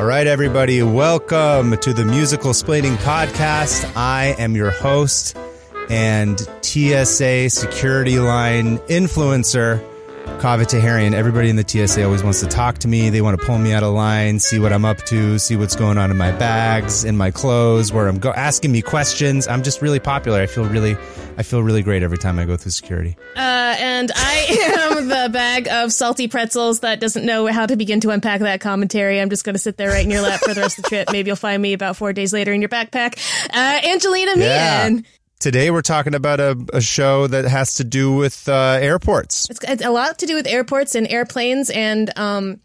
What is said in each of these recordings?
All right, everybody, welcome to the Musical Splaining Podcast. I am your host and TSA security line influencer, Kaveh Taherian. Everybody in the TSA always wants to talk to me. They want to pull me out of line, see what I'm up to, see what's going on in my bags, in my clothes, where I'm go- asking me questions. I'm just really popular. I feel really, I feel really great every time I go through security. Uh, and I am the bag of salty pretzels that doesn't know how to begin to unpack that commentary. I'm just going to sit there right in your lap for the rest of the trip. Maybe you'll find me about four days later in your backpack. Uh, Angelina Yeah. Meehan. Today we're talking about a, a show that has to do with uh, airports. It's, it's a lot to do with airports and airplanes and um,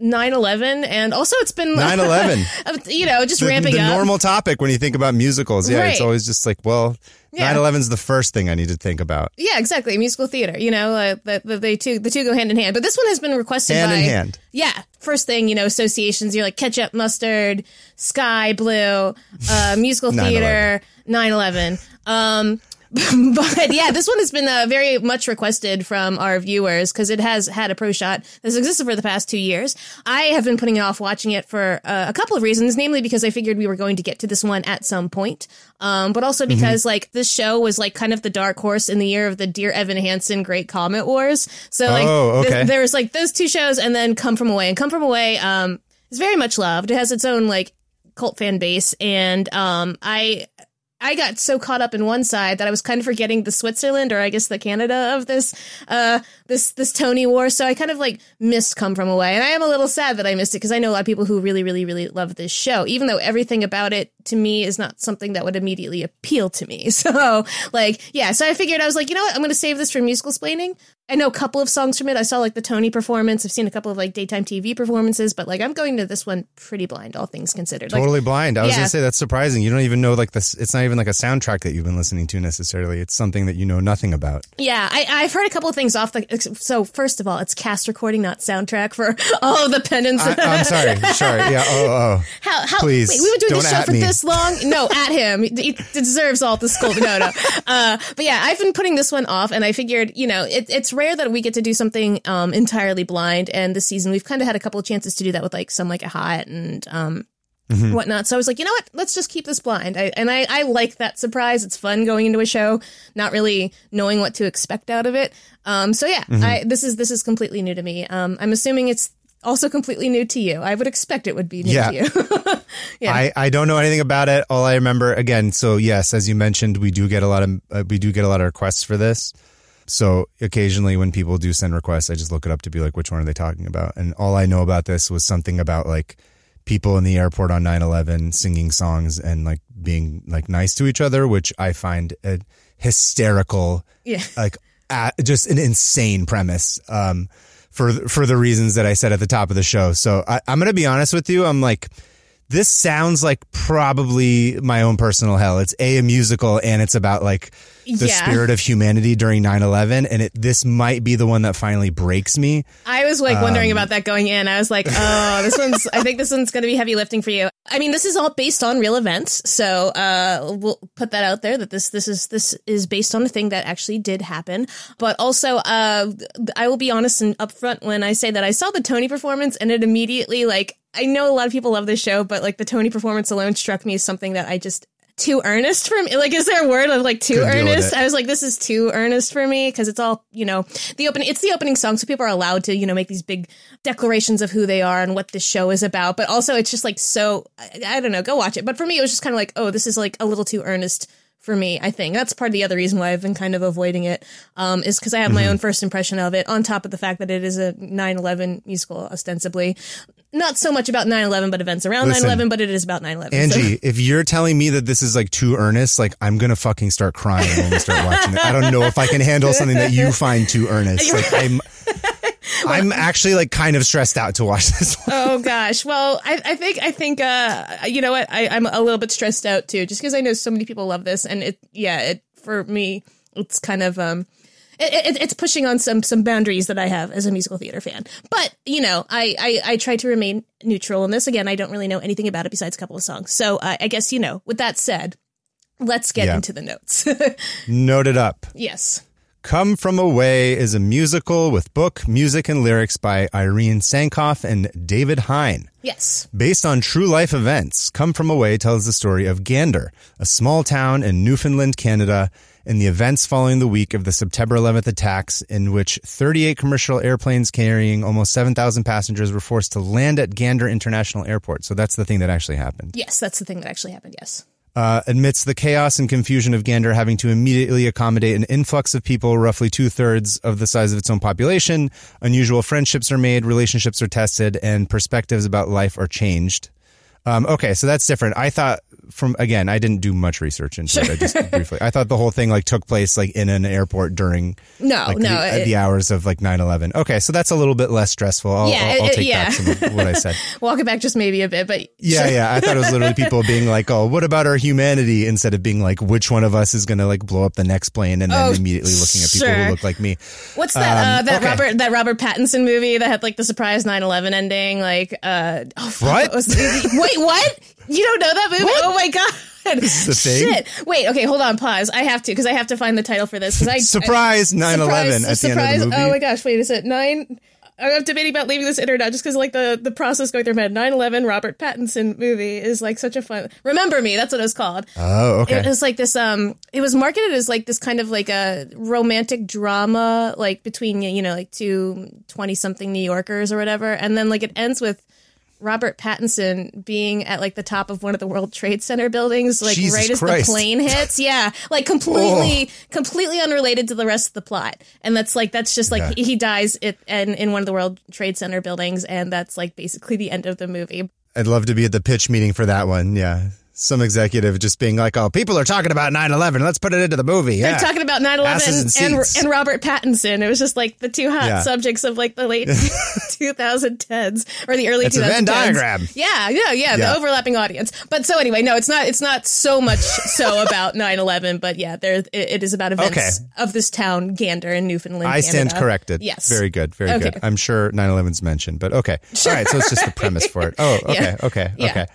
9/11, and also it's been 9/11. you know, just the, ramping the up. normal topic when you think about musicals. Yeah, it's always just like, well, Yeah. 9/11 is the first thing I need to think about. Yeah, exactly. Musical theater. You know, uh, the, the, they two the two go hand in hand. But this one has been requested Hand by in hand. Yeah, first thing you know, associations. You're like ketchup, mustard, sky blue, uh, musical 9/11. theater, 9/11. Um, but yeah, this one has been uh, very much requested from our viewers because it has had a pro shot that's existed for the past two years. I have been putting off watching it for uh, a couple of reasons, namely because I figured we were going to get to this one at some point, um, but also Mm-hmm. because like this show was like kind of the dark horse in the year of the Dear Evan Hansen Great Comet Wars. So like Oh, th- there was like those two shows and then Come From Away and Come From Away um, is very much loved. It has its own like cult fan base and um, I I got so caught up in one side that I was kind of forgetting the Switzerland or I guess the Canada of this uh this this Tony War. So I kind of like missed Come From Away, and I am a little sad that I missed it because I know a lot of people who really really really love this show, even though everything about it to me is not something that would immediately appeal to me. So like yeah, so I figured I was like, you know what, I'm going to save this for musical splaining. I know a couple of songs from it. I saw like the Tony performance. I've seen a couple of like daytime TV performances, but like I'm going to this one pretty blind, all things considered. Like, Totally blind. I was Yeah. gonna say that's surprising. You don't even know like this. It's not even like a soundtrack that you've been listening to necessarily. It's something that you know nothing about. Yeah, I, I've heard a couple of things off the. So first of all, it's cast recording, not soundtrack for all of the penance. I, I'm sorry. sorry. Yeah. Oh. Oh. how, how, please, wait, we were doing this show for me. This long? No, at him. He deserves all the scold. No, no. Uh, but yeah, I've been putting this one off, and I figured, you know, it, it's rare that we get to do something um, entirely blind. And this season, we've kind of had a couple of chances to do that with like some like a hot and um, Mm-hmm. whatnot. So I was like, you know what? Let's just keep this blind. I, and I, I like that surprise. It's fun going into a show, not really knowing what to expect out of it. Um, so yeah, Mm-hmm. I, this is this is completely new to me. Um, I'm assuming it's also completely new to you. I would expect it would be new Yeah. to you. Yeah. I, I don't know anything about it. All I remember again. So yes, as you mentioned, we do get a lot of uh, we do get a lot of requests for this. So occasionally when people do send requests, I just look it up to be like, which one are they talking about? And all I know about this was something about like people in the airport on 9-11 singing songs and like being like nice to each other, which I find a hysterical, Yeah. like uh, just an insane premise. Um, for for the reasons that I said at the top of the show. So I, I'm gonna be honest with you. I'm like, this sounds like probably my own personal hell. It's a, a musical and it's about like the Yeah. spirit of humanity during 9/11 and it this might be the one that finally breaks me. I was like wondering Um, about that going in. I was like, oh, this one's, I think this one's going to be heavy lifting for you. I mean, this is all based on real events. So, uh, we'll put that out there that this, this is, this is based on a thing that actually did happen. But also, uh, I will be honest and upfront when I say that I saw the Tony performance and it immediately, like, I know a lot of people love this show, but like the Tony performance alone struck me as something that I just, too earnest for me. Like, is there a word of like too Couldn't earnest? I was like, this is too earnest for me because it's all, you know, the opening, it's the opening song. So people are allowed to, you know, make these big declarations of who they are and what this show is about. But also it's just like so, I, I don't know, go watch it. But for me, it was just kind of like, oh, this is like a little too earnest for me, I think. That's part of the other reason why I've been kind of avoiding it, um, is because I have Mm-hmm. my own first impression of it, on top of the fact that it is a 9 11 musical, ostensibly. Not so much about 9 11, but events around 9-11 but it is about 9 11. Angie, if you're telling me that this is like too earnest, like I'm gonna fucking start crying when we start watching it. I don't know if I can handle something that you find too earnest. Like I'm, I'm actually like kind of stressed out to watch this. One. oh gosh. Well, I, I think I think uh you know what I, I'm a little bit stressed out too, just because I know so many people love this, and it yeah it for me it's kind of um it, it, it's pushing on some some boundaries that I have as a musical theater fan. But you know I I, I try to remain neutral in this. Again, I don't really know anything about it besides a couple of songs. So uh, I guess you know. With that said, let's get Yeah. into the notes. Note it up. yes. Come From Away is a musical with book, music, and lyrics by Irene Sankoff and David Hein. Yes. Based on true life events, Come From Away tells the story of Gander, a small town in Newfoundland, Canada, and the events following the week of the September 11th attacks, in which 38 commercial airplanes carrying almost 7,000 passengers were forced to land at Gander International Airport. So that's the thing that actually happened. Yes, that's the thing that actually happened. Yes. Uh, amidst the chaos and confusion of Gander having to immediately accommodate an influx of people, roughly two thirds of the size of its own population, unusual friendships are made, relationships are tested, and perspectives about life are changed. Um, okay, so that's different. I thought from again, I didn't do much research into it. I just briefly, I thought the whole thing like took place like in an airport during No, like, no. the, it- the hours of like 9-11. Okay, so that's a little bit less stressful. I'll, Yeah, I'll, I'll take yeah. back some of what I said. walk it back just maybe a bit, but Yeah, yeah. I thought it was literally people being like, "Oh, what about our humanity?" Instead of being like, "Which one of us is going to like blow up the next plane?" and then Oh, immediately looking at people sure. who look like me. What's that? uh, Um, that okay. Robert that Robert Pattinson movie that had like the surprise 9-11 ending. Like, uh, oh, fuck, What? was wait, what? You don't know that movie? Oh my god! is the thing? Shit! Wait, okay, hold on, pause. I have to because I have to find the title for this. 'cause I Surprise! 9/11 surprise- at the end of the surprise- movie. Oh my gosh! Wait, is it nine? I'm debating about leaving this in or not, just because like the the process going through my head. 9/11 Robert Pattinson movie is like such a fun. Remember me? That's what it was called. Oh, okay. It was like this. Um, it was marketed as like this kind of like a romantic drama, like between you know like two 20 something New Yorkers or whatever, and then like it ends with Robert Pattinson being at like the top of one of the World Trade Center buildings, like Jesus right as Christ. the plane hits. Yeah, like completely, oh. completely unrelated to the rest of the plot, and that's like that's just like Yeah. he, he dies it and in one of the World Trade Center buildings, and that's like basically the end of the movie. I'd love to be at the pitch meeting for that one. Yeah. Some executive just being like, oh, people are talking about 9 11. Let's put it into the movie. Yeah. They're talking about Asses 9-11 and and, and, Robert Pattinson. It was just like the two hot Yeah. subjects of like the late 2010s or the early It's 2010s. a Venn diagram. Yeah, yeah, yeah, the overlapping audience. But so anyway, no, it's not it's not so much so about 9-11, but yeah, there it, it is about events Okay. of this town, Gander in Newfoundland. I stand corrected. Yes. Very good. Very Okay. good. I'm sure 9 11's mentioned, but okay. All right. So it's just the premise for it. Oh, okay. Yeah. Okay. Yeah. Okay.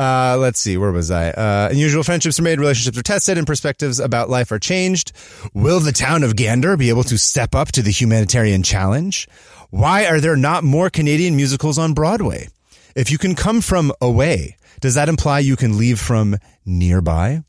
Uh, let's see. Where was I? Uh, unusual friendships are made, relationships are tested, and perspectives about life are changed. Will the town of Gander be able to step up to the humanitarian challenge? Why are there not more Canadian musicals on Broadway? If you can come from away, does that imply you can leave from nearby?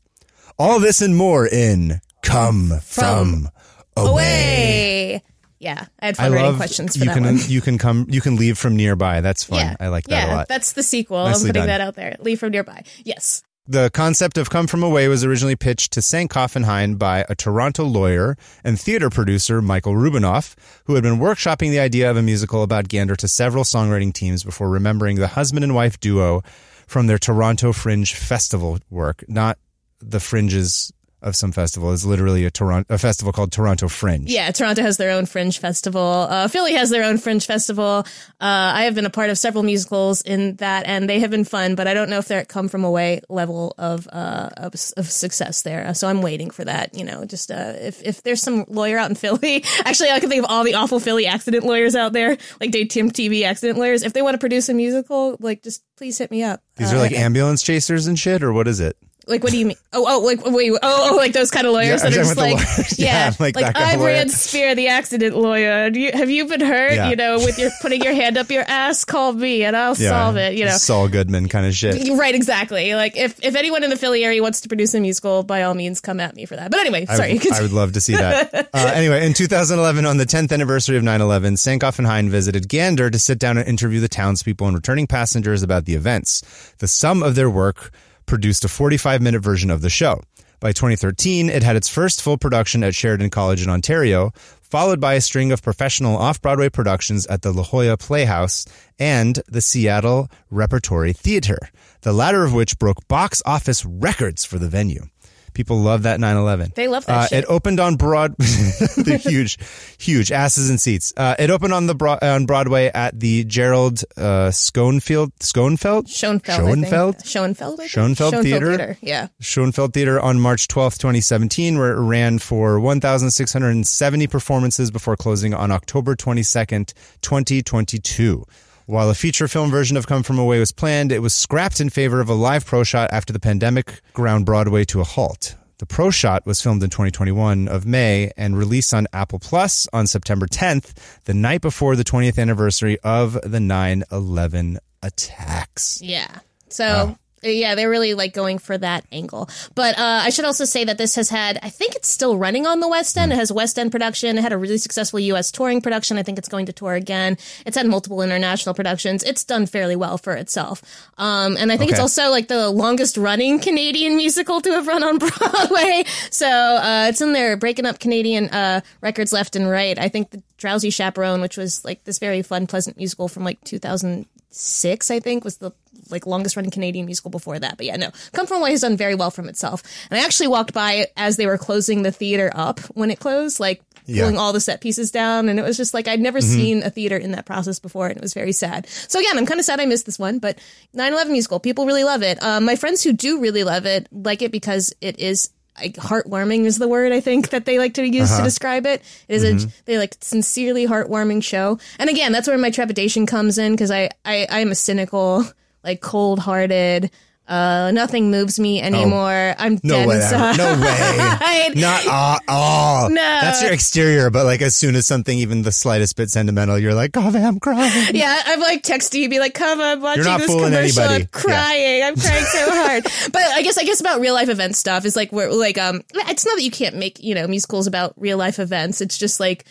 All this and more in Come From, Away. Away. Yeah, I had I fun writing love questions for you that can one. you can come you can leave from nearby. That's fun. Yeah, I like that yeah, a lot. That's the sequel. Nicely I'm putting done. that out there. Leave from nearby. Yes. The concept of Come From Away was originally pitched to Sankoff and by a Toronto lawyer and theater producer, Michael Rubinoff, who had been workshopping the idea of a musical about Gander to several songwriting teams before remembering the husband and wife duo from their Toronto Fringe Festival work. Not the fringes of some festival. It's literally a Toronto a festival called Toronto Fringe. Yeah, Toronto has their own fringe festival. Uh, Philly has their own fringe festival. Uh, I have been a part of several musicals in that, and they have been fun. But I don't know if they're at come from away level of uh, of, of success there. So I'm waiting for that. You know, just uh, if if there's some lawyer out in Philly, actually, I can think of all the awful Philly accident lawyers out there, like daytime TV accident lawyers. If they want to produce a musical, like just please hit me up. These Uh, are like ambulance chasers and shit, or what is it? Like, what do you mean? Oh, oh, like, wait, oh, oh, like those kind of lawyers Yeah, that are just like, about the lawyers. yeah, Yeah, like, like that kind of I'm. Rand Spear, the accident lawyer. Do you, have you been hurt? Yeah. You know, with your putting your hand up your ass, call me and I'll solve it. You know, Saul Goodman kind of shit. right? Exactly. Like, if if anyone in the Philly area wants to produce a musical, by all means, come at me for that. But anyway, I sorry. would- I, would love to see that. Uh, anyway, in 2011, on the 10th anniversary of 9/11, Sankoff and Hein visited Gander to sit down and interview the townspeople and returning passengers about the events. The sum of their work produced a 45-minute version of the show. By 2013, it had its first full production at Sheridan College in Ontario, followed by a string of professional off-Broadway productions at the La Jolla Playhouse and the Seattle Repertory Theater, the latter of which broke box office records for the venue. People love that 9/11. They love that Uh, shit. It opened on Broad, the huge, huge asses and seats. Uh, it opened on the Bro- on Broadway at the Gerald uh, Schoenfield Schoenfeld Schoenfeld. Schoenfeld. Schoenfeld. Think? Schoenfeld Theater? Yeah. Schoenfeld Theater on March 12th, 2017, where it ran for 1,670 performances before closing on October 22nd, 2022. While a feature film version of Come From Away was planned, it was scrapped in favor of a live pro shot after the pandemic ground Broadway to a halt. The pro shot was filmed in 2021 of May and released on Apple Plus on September 10th, the night before the 20th anniversary of the 9 11 attacks. Yeah. So yeah, they're really like going for that angle. But uh, I should also say that this has had, I think it's still running on the West End. It has West End production. It had a really successful U.S. touring production. I think it's going to tour again. It's had multiple international productions. It's done fairly well for itself. Um, and I think it's also like the longest running Canadian musical to have run on Broadway. So uh, it's in there breaking up Canadian uh, records left and right. I think the Drowsy Chaperone, which was like this very fun, pleasant musical from like 2006, I think, was the like longest running Canadian musical before that. But yeah, no, Come From Away has done very well from itself. And I actually walked by it as they were closing the theater up when it closed, like Yeah. pulling all the set pieces down. And it was just like, I'd never mm-hmm. seen a theater in that process before. And it was very sad. So again, I'm kind of sad I missed this one, but 9-11 musical, people really love it. Um, my friends who do really love it like it because it is like heartwarming is the word I think that they like to use to uh-huh. describe it. It is a mm-hmm. they like sincerely heartwarming show. And again, that's where my trepidation comes in because I, I I am a cynical, like cold hearted. Uh, nothing moves me anymore. I'm No dead way. inside. No way. Not at all. No. That's your exterior, but like as soon as something even the slightest bit sentimental, you're like, oh, I'm crying. Yeah, I'm like texting you, be like, "Come, I'm watching not this commercial. anybody. I'm crying. I'm crying so hard." But I guess I guess about real life event stuff is like where like um, it's not that you can't make you know musicals about real life events. It's just like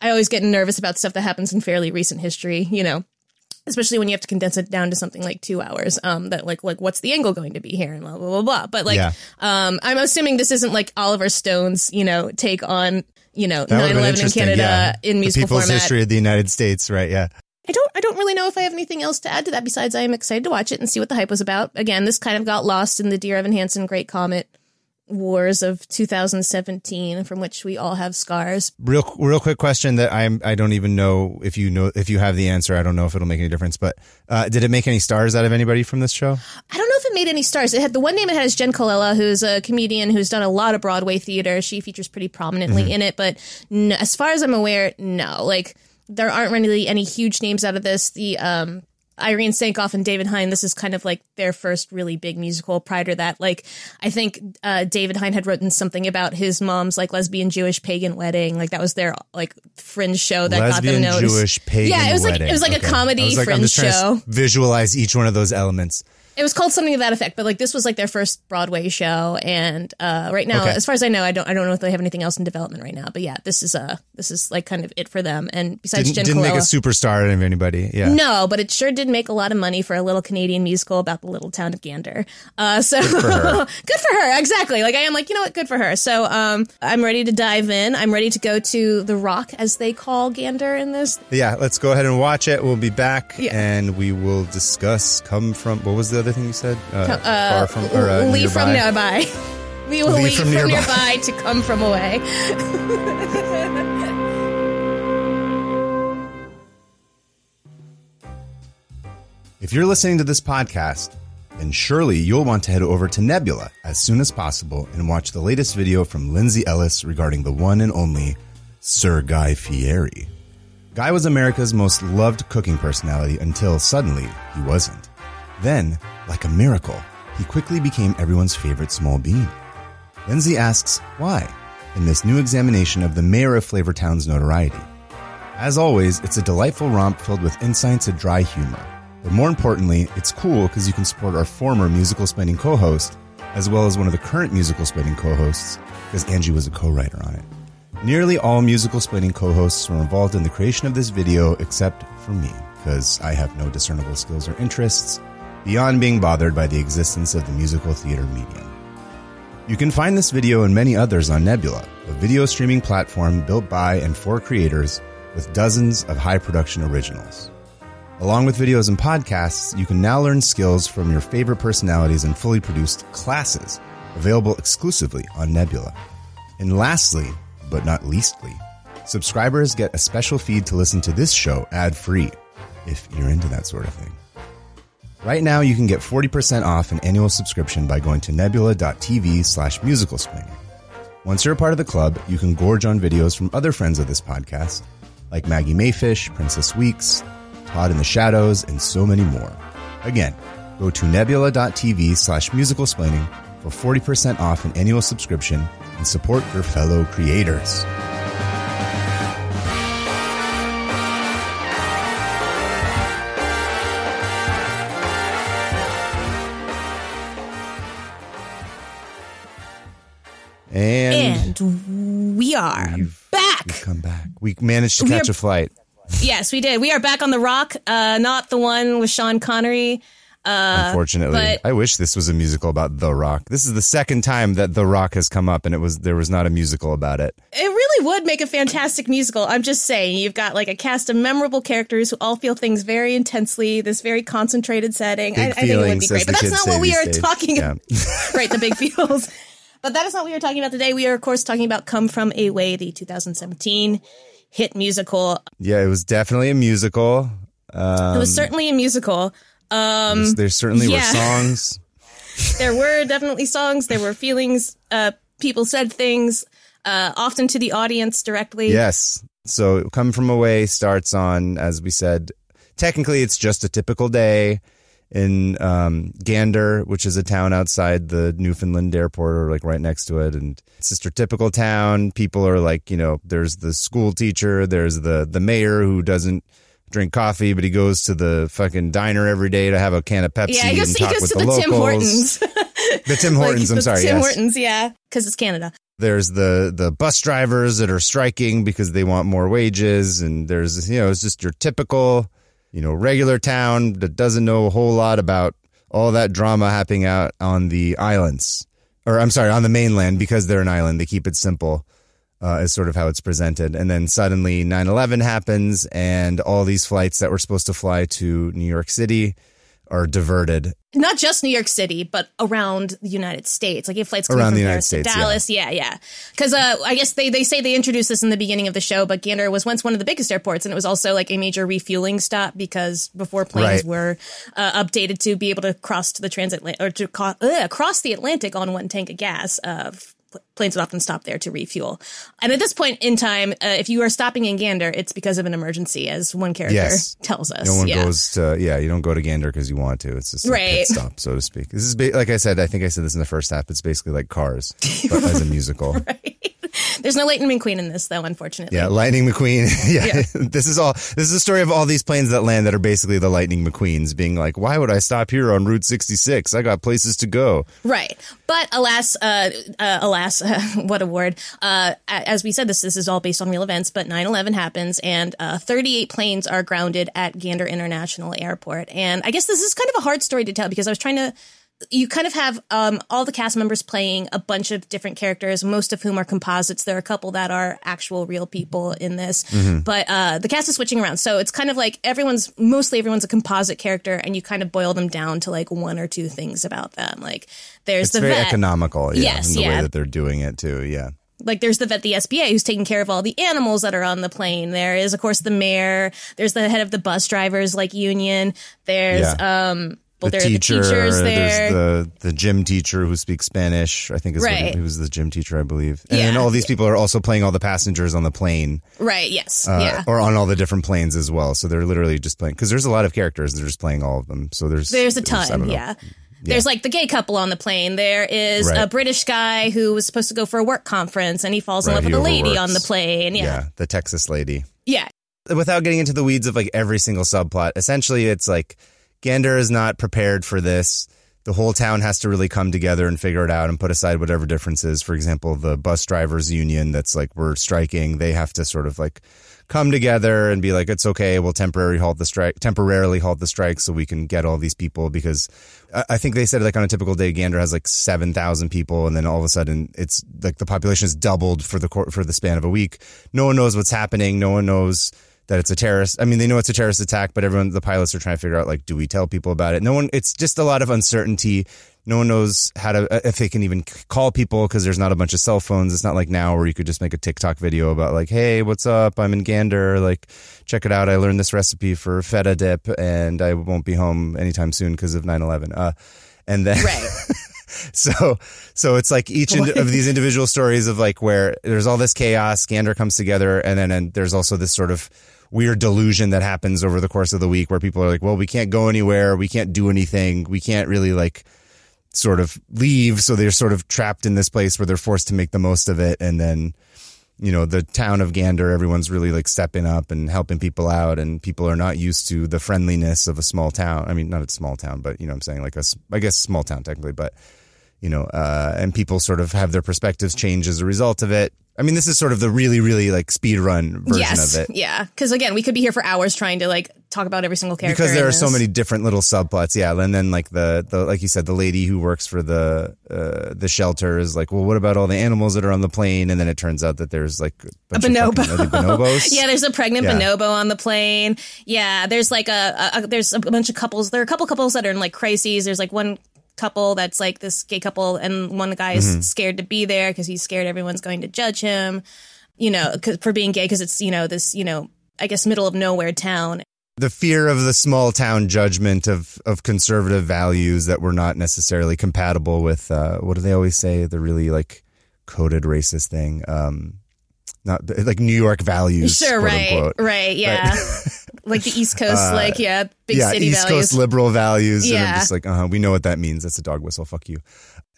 I always get nervous about stuff that happens in fairly recent history. You know. Especially when you have to condense it down to something like two hours, um, that like like what's the angle going to be here and blah blah blah blah. But like, Yeah. um, I'm assuming this isn't like Oliver Stone's, you know, take on you know That 9/11 in Canada yeah. in The musical people's format. history of the United States, right? Yeah. I don't I don't really know if I have anything else to add to that besides I am excited to watch it and see what the hype was about. Again, this kind of got lost in the Dear Evan Hansen Great Comet wars of 2017 from which we all have scars. Real, real quick question that I'm, I don't even know if you know, if you have the answer. I don't know if it'll make any difference, but, uh, did it make any stars out of anybody from this show? I don't know if it made any stars. It had the one name it had is Jenn Colella, who's a comedian who's done a lot of Broadway theater. She features pretty prominently in it, but n as far as I'm aware, no. Like there aren't really any huge names out of this. The um Irene Sankoff and David Hein, this is kind of like their first really big musical. Prior to that, like I think uh, David Hein had written something about his mom's like lesbian Jewish pagan wedding. Like that was their like fringe show that Lesbian, got them noticed. Jewish, pagan Yeah, it was like wedding. it was like Okay. a comedy was like, fringe show. visualize each one of those elements. It was called something to that effect, but like this was like their first Broadway show, and uh, right now, Okay. as far as I know, I don't I don't know if they have anything else in development right now. But yeah, this is uh this is like kind of it for them. And besides Didn't, didn't make a superstar out of anybody. Yeah. no, but it sure did make a lot of money for a little Canadian musical about the little town of Gander. Uh, so good for her. exactly. Like I am like you know what, good for her. So um, I'm ready to dive in. I'm ready to go to the Rock as they call Gander in this. Yeah, let's go ahead and watch it. We'll be back Yeah. and we will discuss come from what was the other thing you said? Uh, far from or uh, leave from nearby. nearby. We will Leave leave, from from, nearby. nearby. to come from away. If you're listening to this podcast, then surely you'll want to head over to Nebula as soon as possible and watch the latest video from Lindsay Ellis regarding the one and only Sir Guy Fieri. Guy was America's most loved cooking personality until suddenly he wasn't. Then, like a miracle, he quickly became everyone's favorite small bean. Lindsay asks why in this new examination of the mayor of Flavortown's notoriety. As always, it's a delightful romp filled with insights and dry humor. But more importantly, it's cool because you can support our former musical splaining co-host, as well as one of the current musical splaining co-hosts, because Angie was a co-writer on it. Nearly all musical splaining co-hosts were involved in the creation of this video, except for me, because I have no discernible skills or interests beyond being bothered by the existence of the musical theater medium. You can find this video and many others on Nebula, a video streaming platform built by and for creators with dozens of high production originals. Along with videos and podcasts, you can now learn skills from your favorite personalities and fully produced classes available exclusively on Nebula. And lastly, but not leastly, subscribers get a special feed to listen to this show ad free if you're into that sort of thing. Right now, you can get 40% off an annual subscription by going to nebula.tv slash musicalsplaining. Once you're a part of the club, you can gorge on videos from other friends of this podcast, like Maggie Mae Fish, Princess Weekes, Todd in the Shadows, and so many more. Again, go to nebula.tv slash musical for 40% off an annual subscription and support your fellow creators. And, And we are back. we've come back. We managed to We catch are- a flight. Yes, we did. We are back on the rock, uh, not the one with Sean Connery. Unfortunately, Uh, but- I wish this was a musical about The Rock. This is the second time that The Rock has come up, and it was there was not a musical about it. It really would make a fantastic musical. I'm just saying, you've got like a cast of memorable characters who all feel things very intensely. This very concentrated setting. I, I think it would be great, but that's not what we are days. talking Yeah. about. right, the big feels. But that is not what we are talking about today. We are, of course, talking about "Come From Away," the 2017 hit musical. Yeah, it was definitely a musical. Um, it was certainly a musical. Um, there's- there certainly yeah. were songs. there were definitely songs. There were feelings. Uh, people said things, uh, often to the audience directly. Yes. So Come From Away starts on, as we said, technically it's just a typical day in um, Gander, which is a town outside the Newfoundland airport or like right next to it. And it's just a typical town. People are like, you know, there's the school teacher, there's the, the mayor who doesn't drink coffee, but he goes to the fucking diner every day to have a can of Pepsi Yeah, he goes, and he talk goes with to the, the, locals. Tim Hortons. The Tim Hortons, I'm the sorry. Tim yes. Hortons, yeah, because it's Canada. there's the the bus drivers that are striking because they want more wages and there's you know it's just your typical you know regular town that doesn't know a whole lot about all that drama happening out on the islands. Or I'm sorry on the mainland because they're an island they keep it simple uh, is sort of how it's presented. And then suddenly 9/11 happens and all these flights that were supposed to fly to New York City are diverted Not just New York City, but around the United States. Like, if flights Around the United Paris States, to yeah. Dallas, yeah, yeah. Because uh, I guess they, they say they introduced this in the beginning of the show, but Gander was once one of the biggest airports, and it was also like a major refueling stop because before planes Right. were uh, updated to be able to cross to the transatlantic or to co- uh, cross the Atlantic on one tank of gas. Uh, f- planes would often stop there to refuel. And at this point in time, uh, if you are stopping in Gander, it's because of an emergency, as one character Yes. tells us. No one yeah. goes to yeah. You don't go to Gander because you want to. It's just a Right. pit stop, so to speak. This is ba- like I said. I think I said this in the first half. It's basically like Cars, but as a musical. There's no Lightning McQueen in this, though, unfortunately. Yeah, Lightning McQueen. yeah. this is all. This is the story of all these planes that land that are basically the Lightning McQueens, being like, "Why would I stop here on Route 66? I got places to go." Right. But alas, uh, uh, alas, what a word. Uh, as we said, this, this is all based on real events, but 9-11 happens and, uh, 38 planes are grounded at Gander International Airport. And I guess this is kind of a hard story to tell because I was trying to, you kind of have, um, all the cast members playing a bunch of different characters, most of whom are composites. There are a couple that are actual real people in this, but, uh, the cast is switching around. So it's kind of like everyone's, mostly everyone's a composite character and you kind of boil them down to like one or two things about them. Like there's It's the very vet. economical, yeah, Yes, the way that they're doing it too. Yeah, like there's the vet the SPCA who's taking care of all the animals that are on the plane. There is of course the mayor. There's the head of the bus drivers like union. There's um well the there are the teacher. teachers there. There's the the gym teacher who speaks Spanish. I think is Right. he was the gym teacher, I believe. And Yeah. then all these people are also playing all the passengers on the plane. right, yes. uh, yeah. or on all the different planes as well. So they're literally just playing because there's a lot of characters. They're just playing all of them. So there's There's a ton, don't yeah. There's like the gay couple on the plane. There is Right. a British guy who was supposed to go for a work conference and he falls in Right, love with a lady on the plane. Yeah. Yeah. the Texas lady. Yeah. Without getting into the weeds of like every single subplot, essentially it's like Gander is not prepared for this. The whole town has to really come together and figure it out and put aside whatever differences. For example, the bus drivers union that's like we're striking, they have to sort of like come together and be like, it's okay, we'll temporarily halt the strike, temporarily halt the strike so we can get all these people because I, think they said like on a typical day, Gander has like 7,000 people. And then all of a sudden it's like the population has doubled for the, for the span of a week. No one knows what's happening. No one knows that it's a terrorist. I mean, they know it's a terrorist attack, but everyone, the pilots are trying to figure out like, do we tell people about it? No one, it's just a lot of uncertainty. No one knows how to, uh, if they can even call people because there's not a bunch of cell phones. It's not like now where you could just make a TikTok video about like, hey, what's up? I'm in Gander. Like, check it out. I learned this recipe for feta dip and I won't be home anytime soon because of 9 11. Uh, and then, Right. so so it's like each ind- of these individual stories of like where there's all this chaos gander comes together and then and there's also this sort of weird delusion that happens over the course of the week where people are like well we can't go anywhere we can't do anything we can't really like sort of leave. So they're sort of trapped in this place where they're forced to make the most of it. And then, you know, the town of Gander, everyone's really like stepping up and helping people out. And people are not used to the friendliness of a small town. I mean, not a small town, but you know I'm saying? Like a, I guess small town technically, but you know, uh, and people sort of have their perspectives change as a result of it. I mean, this is sort of the really, really like speed run version yes, of it. Yeah. Because again, we could be here for hours trying to like talk about every single character. Because there are so many different little subplots, yeah. And then like the, the like you said, the lady who works for the uh, the shelter is like, well, what about all the animals that are on the plane? And then it turns out that there's like a, A bonobo. fucking bonobos. yeah, there's a pregnant Yeah. bonobo on the plane. Yeah, there's like a, a, a there's a bunch of couples. There are a couple couples that are in like crises. There's like one couple that's like this gay couple, and one guy Mm-hmm. is scared to be there because he's scared everyone's going to judge him. You know, for being gay because it's you know this you know I guess middle of nowhere town. the fear of the small town judgment of of conservative values that were not necessarily compatible with uh, what do they always say the really like coded racist thing um not like New York values Sure, right, unquote. right, yeah, like the East Coast, like yeah, big yeah city East values. Coast liberal values and I'm just like uh-huh, we know what that means. That's a dog whistle. Fuck you.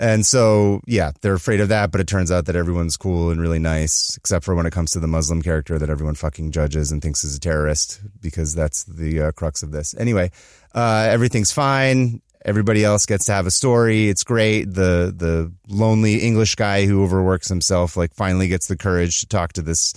And so yeah they're afraid of that but it turns out that everyone's cool and really nice except for when it comes to the Muslim character that everyone fucking judges and thinks is a terrorist because that's the uh, crux of this. Anyway uh, everything's fine everybody else gets to have a story. It's great. The the lonely english guy who overworks himself like finally gets the courage to talk to this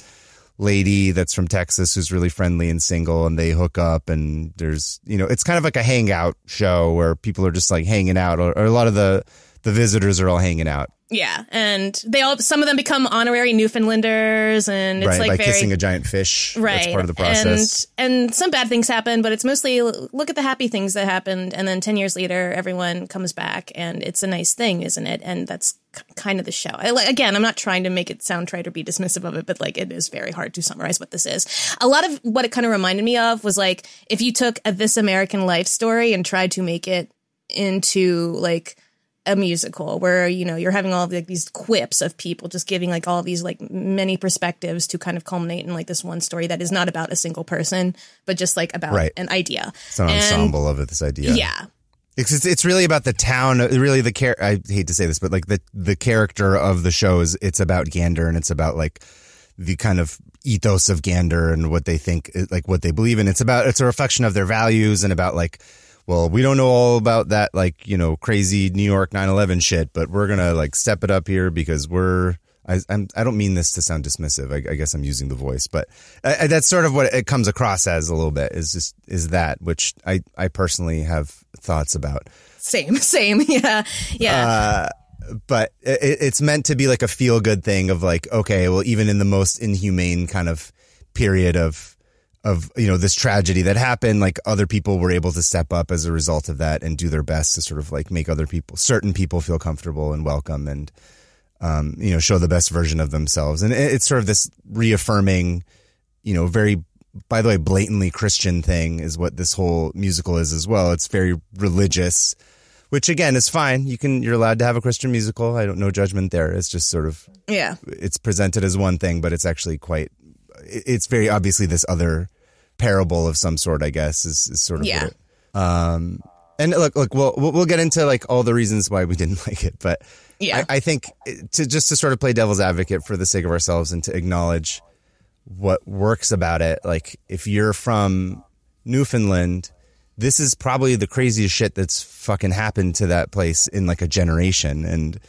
lady that's from Texas who's really friendly and single and they hook up and there's you know it's kind of like a hangout show where people are just like hanging out or, or a lot of the the visitors are all hanging out Yeah, and they all some of them become honorary Newfoundlanders, and it's right like very kissing a giant fish right. that's part of the process And and some bad things happen, but it's mostly look at the happy things that happened, and then ten years later, everyone comes back, and it's a nice thing, isn't it? And that's k- kind of the show. I, like, again, I'm not trying to make it sound trite or be dismissive of it, but like it is very hard to summarize what this is. A lot of what it kind of reminded me of was like if you took a This American Life story and tried to make it into like a musical where you know you're having all of like these quips of people just giving like all these like many perspectives to kind of culminate in like this one story that is not about a single person but just like about Right. an idea it's an And- ensemble of it this idea yeah It's, it's it's really about the town. Really, the care I hate to say this, but like the the character of the show is it's about Gander and it's about like the kind of ethos of Gander and what they think, like what they believe in. It's about it's a reflection of their values and about like, well, we don't know all about that like you know crazy New York 9/11 shit, but we're gonna like step it up here because we're. I, I'm, I don't mean this to sound dismissive. I, I guess I'm using the voice, but uh, that's sort of what it comes across as a little bit. Is just is that which I I personally have thoughts about. same same yeah yeah Uh, but it, it's meant to be like a feel good thing of like, okay, well, even in the most inhumane kind of period of, of, you know, this tragedy that happened, like other people were able to step up as a result of that and do their best to sort of like make other people, certain people feel comfortable and welcome and, um, you know, show the best version of themselves. And it, it's sort of this reaffirming, you know, very, by the way, blatantly Christian thing is what this whole musical is as well. It's very religious which again is fine. You can you're allowed to have a Christian musical. I don't no judgment there. It's just sort of yeah it's presented as one thing, but it's actually quite. It- It's very obviously this other parable of some sort. I guess is, is sort of Yeah. it- um. And look, look, we'll we'll we'll get into like all the reasons why we didn't like it, but Yeah. I, I think to just to sort of play devil's advocate for the sake of ourselves and to acknowledge what works about it. Like if you're from Newfoundland, this is probably the craziest shit that's fucking happened to that place in like a generation. And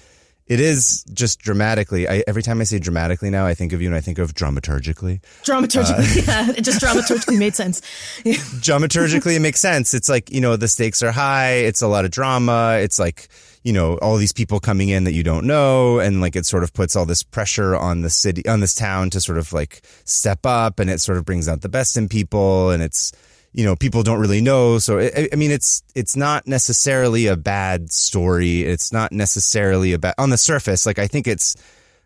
it is just dramatically. I, every time I say dramatically now, I think of you and I think of dramaturgically. dramaturgically uh, yeah. It just dramaturgically made sense. Dramaturgically it makes sense. It's like you know the stakes are high. It's a lot of drama. It's like you know all these people coming in that you don't know. And like it sort of puts all this pressure on the city on this town to sort of like step up. And it sort of brings out the best in people. And it's you know people don't really know. So i, I mean it's it's not necessarily a bad story. It's not necessarily a bad on the surface like i think it's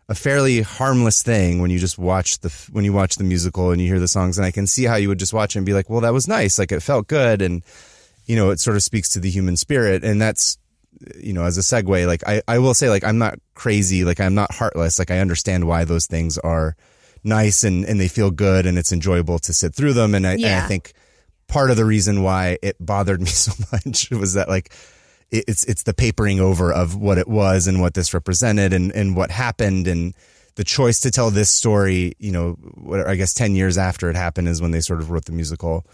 a fairly harmless thing when you just watch the when you watch the musical and you hear the songs. And I can see how you would just watch it and be like, well, that was nice, like it felt good, and you know, it sort of speaks to the human spirit, and that's you know, as a segue, like I I will say, like I'm not crazy, like I'm not heartless, like I understand why those things are nice and and they feel good and it's enjoyable to sit through them, and I and I think part of the reason why it bothered me so much was that like it, it's it's the papering over of what it was and what this represented and and what happened and the choice to tell this story, you know, I guess 10 years after it happened is when they sort of wrote the musical,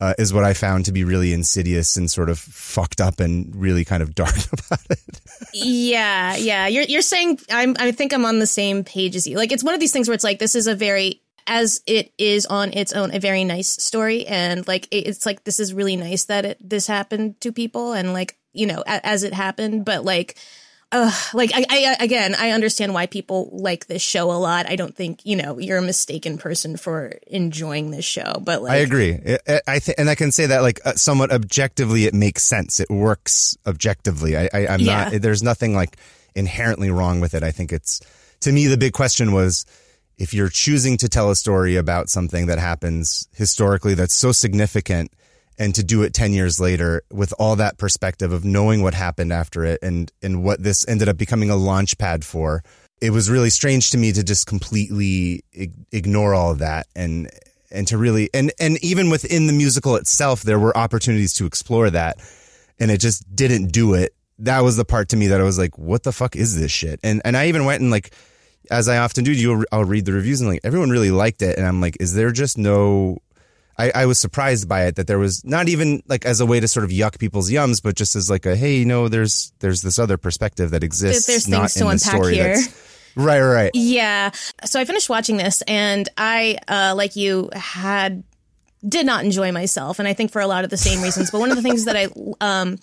uh, is what I found to be really insidious and sort of fucked up and really kind of dark about it. yeah, yeah. You're you're saying I'm I think I'm on the same page as you. Like it's one of these things where it's like this is a very as it is on its own a very nice story and like it's like this is really nice that it this happened to people and like you know as it happened but like uh, like I, I again, I understand why people like this show a lot. I don't think you know you're a mistaken person for enjoying this show, but like I agree. I, I th- and I can say that like uh, somewhat objectively, it makes sense. It works objectively. I, I am yeah. not. There's nothing like inherently wrong with it. I think it's to me the big question was if you're choosing to tell a story about something that happens historically that's so significant and to do it 10 years later with all that perspective of knowing what happened after it and and what this ended up becoming a launch pad for it was really strange to me to just completely ignore all of that and and to really and and even within the musical itself there were opportunities to explore that and it just didn't do it. That was the part to me that I was like what the fuck is this shit? And and I even went and like as I often do you I'll read the reviews and like everyone really liked it and I'm like is there just no I, I, was surprised by it that there was not even like as a way to sort of yuck people's yums, but just as like a hey, you know, there's there's this other perspective that exists. There's things to unpack here. Right, right. Yeah. So I finished watching this, and I, uh, like you, had did not enjoy myself, and I think for a lot of the same reasons. But one of the things that I um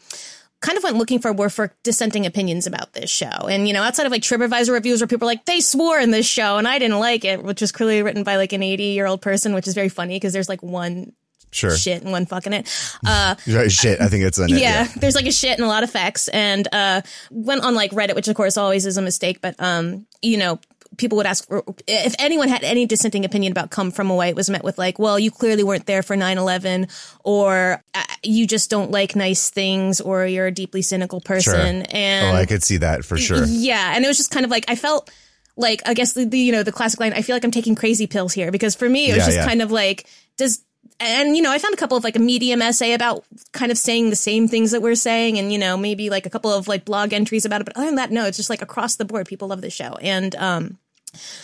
kind of went looking for were for dissenting opinions about this show. And, you know, outside of like TripAdvisor reviews where people are like, they swore in this show and I didn't like it, which was clearly written by like an 80 year old person, which is very funny because there's like one sure. shit and one fucking it. Uh, shit. I think it's yeah, yeah, There's like a shit and a lot of facts. And, uh, went on like Reddit, which of course always is a mistake, but, um, you know, people would ask if anyone had any dissenting opinion about come from away it was met with like well you clearly weren't there for 9-11 or uh, you just don't like nice things or you're a deeply cynical person sure. and oh i could see that for sure yeah and it was just kind of like i felt like i guess the, the you know the classic line i feel like i'm taking crazy pills here because for me it was yeah, just yeah. kind of like does and you know i found a couple of like a medium essay about kind of saying the same things that we're saying and you know maybe like a couple of like blog entries about it but other than that no it's just like across the board people love the show and um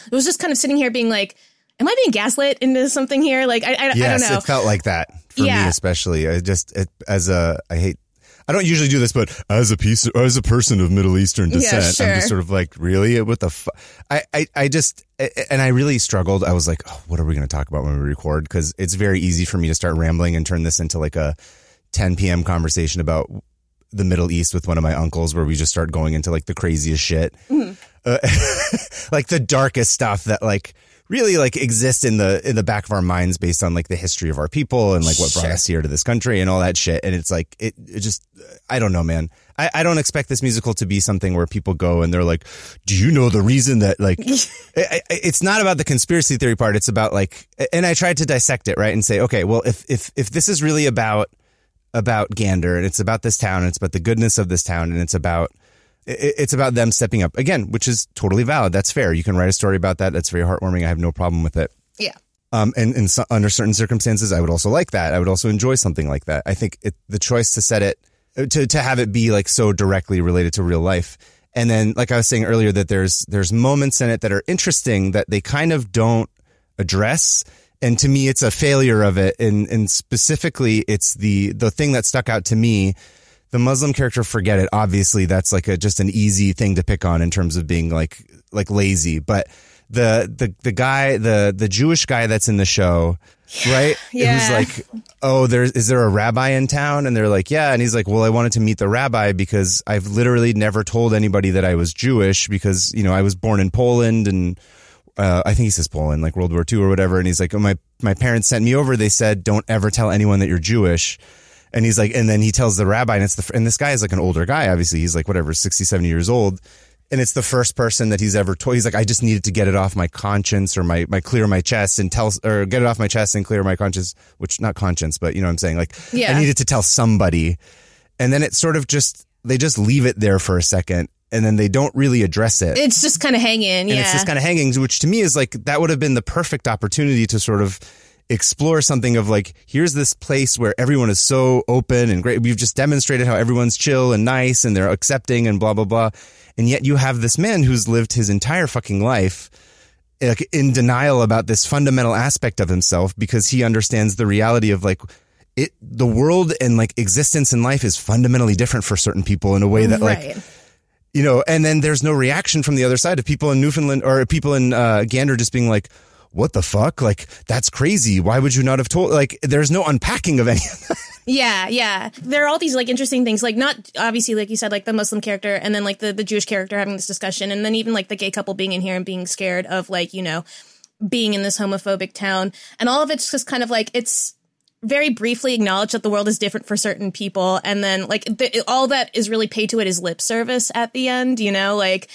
it was just kind of sitting here being like, am I being gaslit into something here? Like, I, I, yes, I don't know. It felt like that for yeah. me, especially. I just, it, as a, I hate, I don't usually do this, but as a piece, as a person of Middle Eastern descent, yeah, sure. I'm just sort of like, really? What the fuck? I, I, I just, and I really struggled. I was like, oh, what are we going to talk about when we record? Because it's very easy for me to start rambling and turn this into like a 10 p.m. conversation about the Middle East with one of my uncles where we just start going into like the craziest shit. Mm-hmm. Uh, like the darkest stuff that like really like exists in the in the back of our minds based on like the history of our people and like what brought us here to this country and all that shit. And it's like it, it just I don't know, man. I, I don't expect this musical to be something where people go and they're like, "Do you know the reason that like?" it, it's not about the conspiracy theory part. It's about like, and I tried to dissect it right and say, okay, well, if if if this is really about about Gander and it's about this town and it's about the goodness of this town and it's about it's about them stepping up again, which is totally valid. That's fair. You can write a story about that. That's very heartwarming. I have no problem with it. Yeah. Um, and, and so, under certain circumstances, I would also like that. I would also enjoy something like that. I think it, the choice to set it to to have it be like so directly related to real life, and then like I was saying earlier, that there's there's moments in it that are interesting that they kind of don't address and to me it's a failure of it. And and specifically it's the the thing that stuck out to me the muslim character forget it. Obviously that's like a just an easy thing to pick on in terms of being like like lazy. But the the the guy the the jewish guy that's in the show right? Yeah. was like oh there's is there a rabbi in town? And they're like yeah. And he's like well i wanted to meet the rabbi because i've literally never told anybody that i was jewish because you know i was born in poland and uh, I think he says Poland, like World War II or whatever. And he's like, oh, my, my parents sent me over. They said, don't ever tell anyone that you're Jewish. And he's like, and then he tells the rabbi and it's the, and this guy is like an older guy. Obviously he's like whatever, 60, 70 years old. And it's the first person that he's ever told. He's like, I just needed to get it off my conscience or my, my clear my chest and tell, or get it off my chest and clear my conscience, which not conscience, but you know what I'm saying? Like, yeah. I needed to tell somebody. And then it sort of just, they just leave it there for a second and then they don't really address it. It's just kind of hanging, yeah. And it's just kind of hanging, which to me is like that would have been the perfect opportunity to sort of explore something of like, here's this place where everyone is so open and great. We've just demonstrated how everyone's chill and nice and they're accepting and blah, blah, blah. And yet you have this man who's lived his entire fucking life like in denial about this fundamental aspect of himself because he understands the reality of like it the world and like existence in life is fundamentally different for certain people in a way that right. like you know and then there's no reaction from the other side of people in Newfoundland or people in uh, Gander just being like what the fuck like that's crazy why would you not have told like there's no unpacking of any of. Yeah, yeah. There are all these like interesting things, like not obviously, like you said, like the Muslim character and then like the, the Jewish character having this discussion, and then even like the gay couple being in here and being scared of like, you know, being in this homophobic town. And all of it's just kind of like it's very briefly acknowledge that the world is different for certain people. And then like the, all that is really paid to it is lip service at the end, you know, like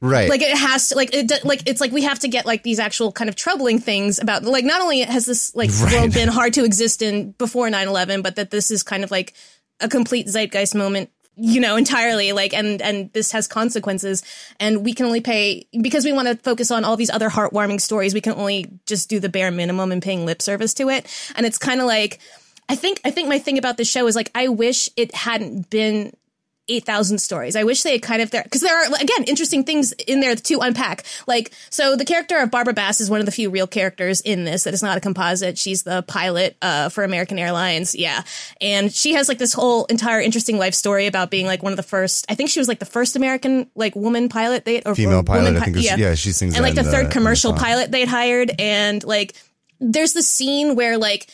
right like it has to like it like it's like we have to get like these actual kind of troubling things about like not only has this like Right. world been hard to exist in before 9-11 but that this is kind of like a complete zeitgeist moment you know entirely like and and this has consequences. And we can only pay because we want to focus on all these other heartwarming stories we can only just do the bare minimum and paying lip service to it. And it's kind of like i think i think my thing about the show is like i wish it hadn't been 8,000 stories. I wish they had kind of there, because there are, again, interesting things in there to unpack. Like, so the character of Barbara Bass is one of the few real characters in this that is not a composite. She's the pilot, uh, for American Airlines. Yeah. And she has like this whole entire interesting life story about being like one of the first, I think she was like the first American, like, woman pilot they, or female or pilot I think it was, yeah. she sings and like the third in commercial song. pilot they'd hired and like there's the scene where like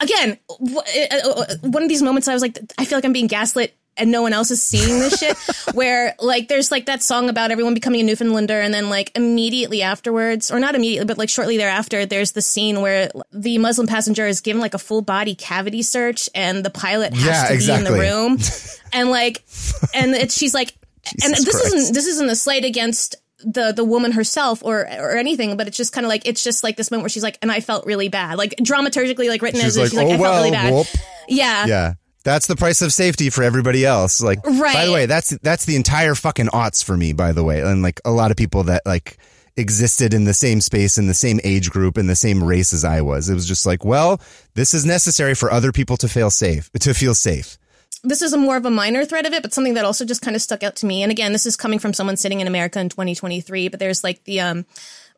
again uh, uh, one of these moments i was like i feel like i'm being gaslit and no one else is seeing this shit where like there's like that song about everyone becoming a newfoundlander and then like immediately afterwards or not immediately but like shortly thereafter there's the scene where the muslim passenger is given like a full body cavity search and the pilot has Yeah, to be in the room and like and it's she's like and this Christ. isn't this isn't a slight against the the woman herself or or anything, but it's just kind of like it's just like this moment where she's like, and I felt really bad, like dramaturgically, like written She's as like, she's like, "Oh, I felt really bad. whoop." Yeah, Yeah. That's the price of safety for everybody else. Like, by the way, that's that's the entire fucking aughts for me. By the way, and like a lot of people that like existed in the same space in the same age group in the same race as I was. It was just like, well, this is necessary for other people to feel safe, to feel safe. this is a more of a minor thread of it, but something that also just kind of stuck out to me. And again, this is coming from someone sitting in America in 2023. But there's like the um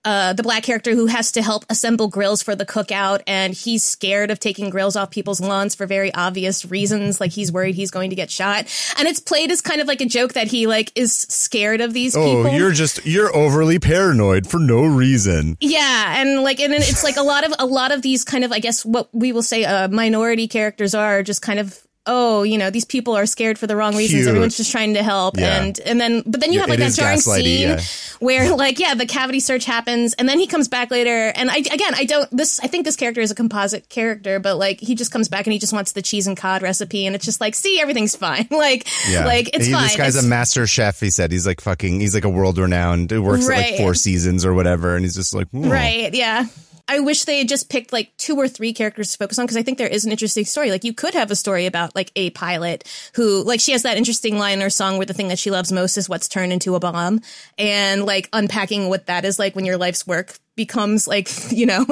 uh the black character who has to help assemble grills for the cookout, and he's scared of taking grills off people's lawns for very obvious reasons. Like he's worried he's going to get shot, and it's played as kind of like a joke that he like is scared of these Oh, people. you're just you're overly paranoid for no reason. Yeah, and like, and it's like a lot of a lot of these kind of, I guess, what we will say, uh, minority characters are just kind of. Oh, you know, these people are scared for the wrong reasons. Cute. Everyone's just trying to help, Yeah. and and then, but then you have like it that jarring scene yeah. where, like, yeah, the cavity search happens, and then he comes back later, and I again, I don't. This, I think this character is a composite character, but like, he just comes back and he just wants the cheese and cod recipe, and it's just like, see, everything's fine, like, Yeah, like it's He- fine. This guy's It's- a master chef. He said he's like fucking. He's like a world renowned. It works at like four seasons or whatever, and he's just like, "Hmm." Right, yeah. I wish they had just picked like two or three characters to focus on because I think there is an interesting story. Like you could have a story about like a pilot who like she has that interesting line in her song where the thing that she loves most is what's turned into a bomb and like unpacking what that is like when your life's work becomes like, you know,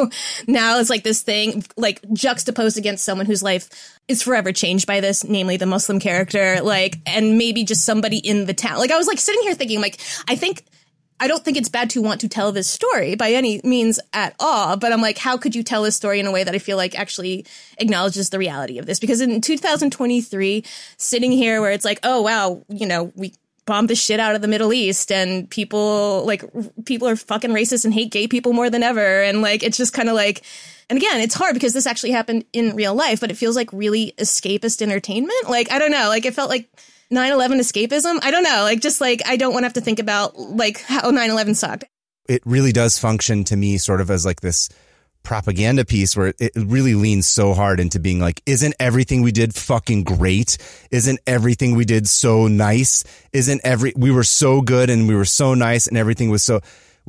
now it's like this thing like juxtaposed against someone whose life is forever changed by this, namely the Muslim character, like, and maybe just somebody in the town. Like I was like sitting here thinking like, I think I don't think it's bad to want to tell this story by any means at all, but I'm like, how could you tell this story in a way that I feel like actually acknowledges the reality of this? Because in 2023, sitting here where it's like, oh wow, you know, we bombed the shit out of the Middle East and people like people are fucking racist and hate gay people more than ever, and like it's just kind of like. And again, it's hard because this actually happened in real life, but it feels like really escapist entertainment. Like, I don't know, like it felt like 9-11 escapism. I don't know, like just like I don't want to have to think about like how 9-11 sucked. it really does function to me sort of as like this propaganda piece where it really leans so hard into being like, isn't everything we did fucking great? Isn't everything we did so nice? Isn't every, we were so good and we were so nice and everything was so,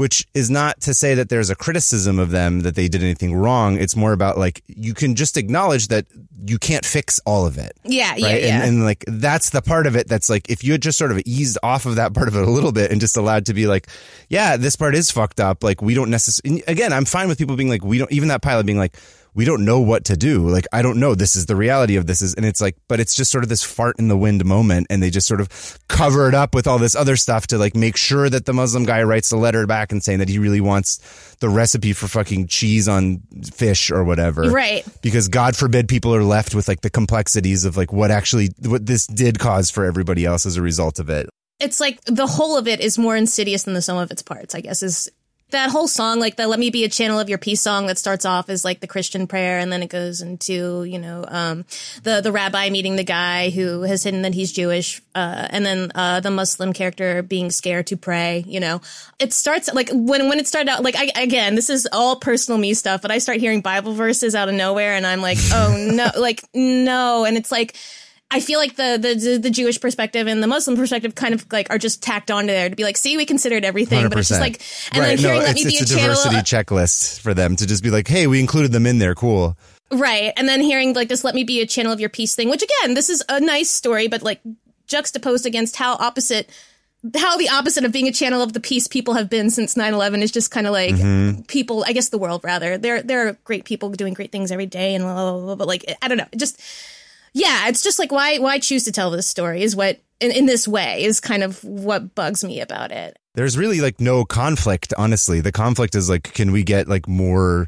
which is not to say that there's a criticism of them that they did anything wrong. It's more about like, you can just acknowledge that you can't fix all of it Yeah, yeah, right? yeah. And, and like that's the part of it that's like if you had just sort of eased off of that part of it a little bit and just allowed to be like, yeah, this part is fucked up. Like we don't necessarily. Again, I'm fine with people being like, we don't. Even that pilot being like, we don't know what to do. Like, I don't know. This is the reality of this is, and it's like, but it's just sort of this fart in the wind moment. And they just sort of cover it up with all this other stuff to like make sure that the Muslim guy writes a letter back and saying that he really wants the recipe for fucking cheese on fish or whatever. Right. Because God forbid people are left with like the complexities of like what actually, what this did cause for everybody else as a result of it. It's like the whole of it is more insidious than the sum of its parts, I guess, is that whole song, like the "Let Me Be a Channel of Your Peace" song, that starts off as like the Christian prayer, and then it goes into you know um, the the rabbi meeting the guy who has hidden that he's Jewish, uh, and then uh, the Muslim character being scared to pray. You know, it starts like when when it started out. Like I, again, this is all personal me stuff, but I start hearing Bible verses out of nowhere, and I'm like, oh no, like no, and it's like I feel like the, the the Jewish perspective and the Muslim perspective kind of like are just tacked onto there to be like, see, we considered everything, 100%. but it's just like, and right. then hearing no, let me be it's a, a channel, diversity checklist for them to just be like, hey, we included them in there. Cool. right? And then hearing like this, let me be a channel of your peace thing, which again, this is a nice story, but like juxtaposed against how opposite. How the opposite of being a channel of the peace people have been since 9-11 is just kind of like Mm-hmm. people, I guess the world rather. They're, they're great people doing great things every day and blah, blah, blah, but like, I don't know. Just, yeah, it's just like why why choose to tell this story is what in, in this way is kind of what bugs me about it. There's really like no conflict, honestly. The conflict is like, can we get like more,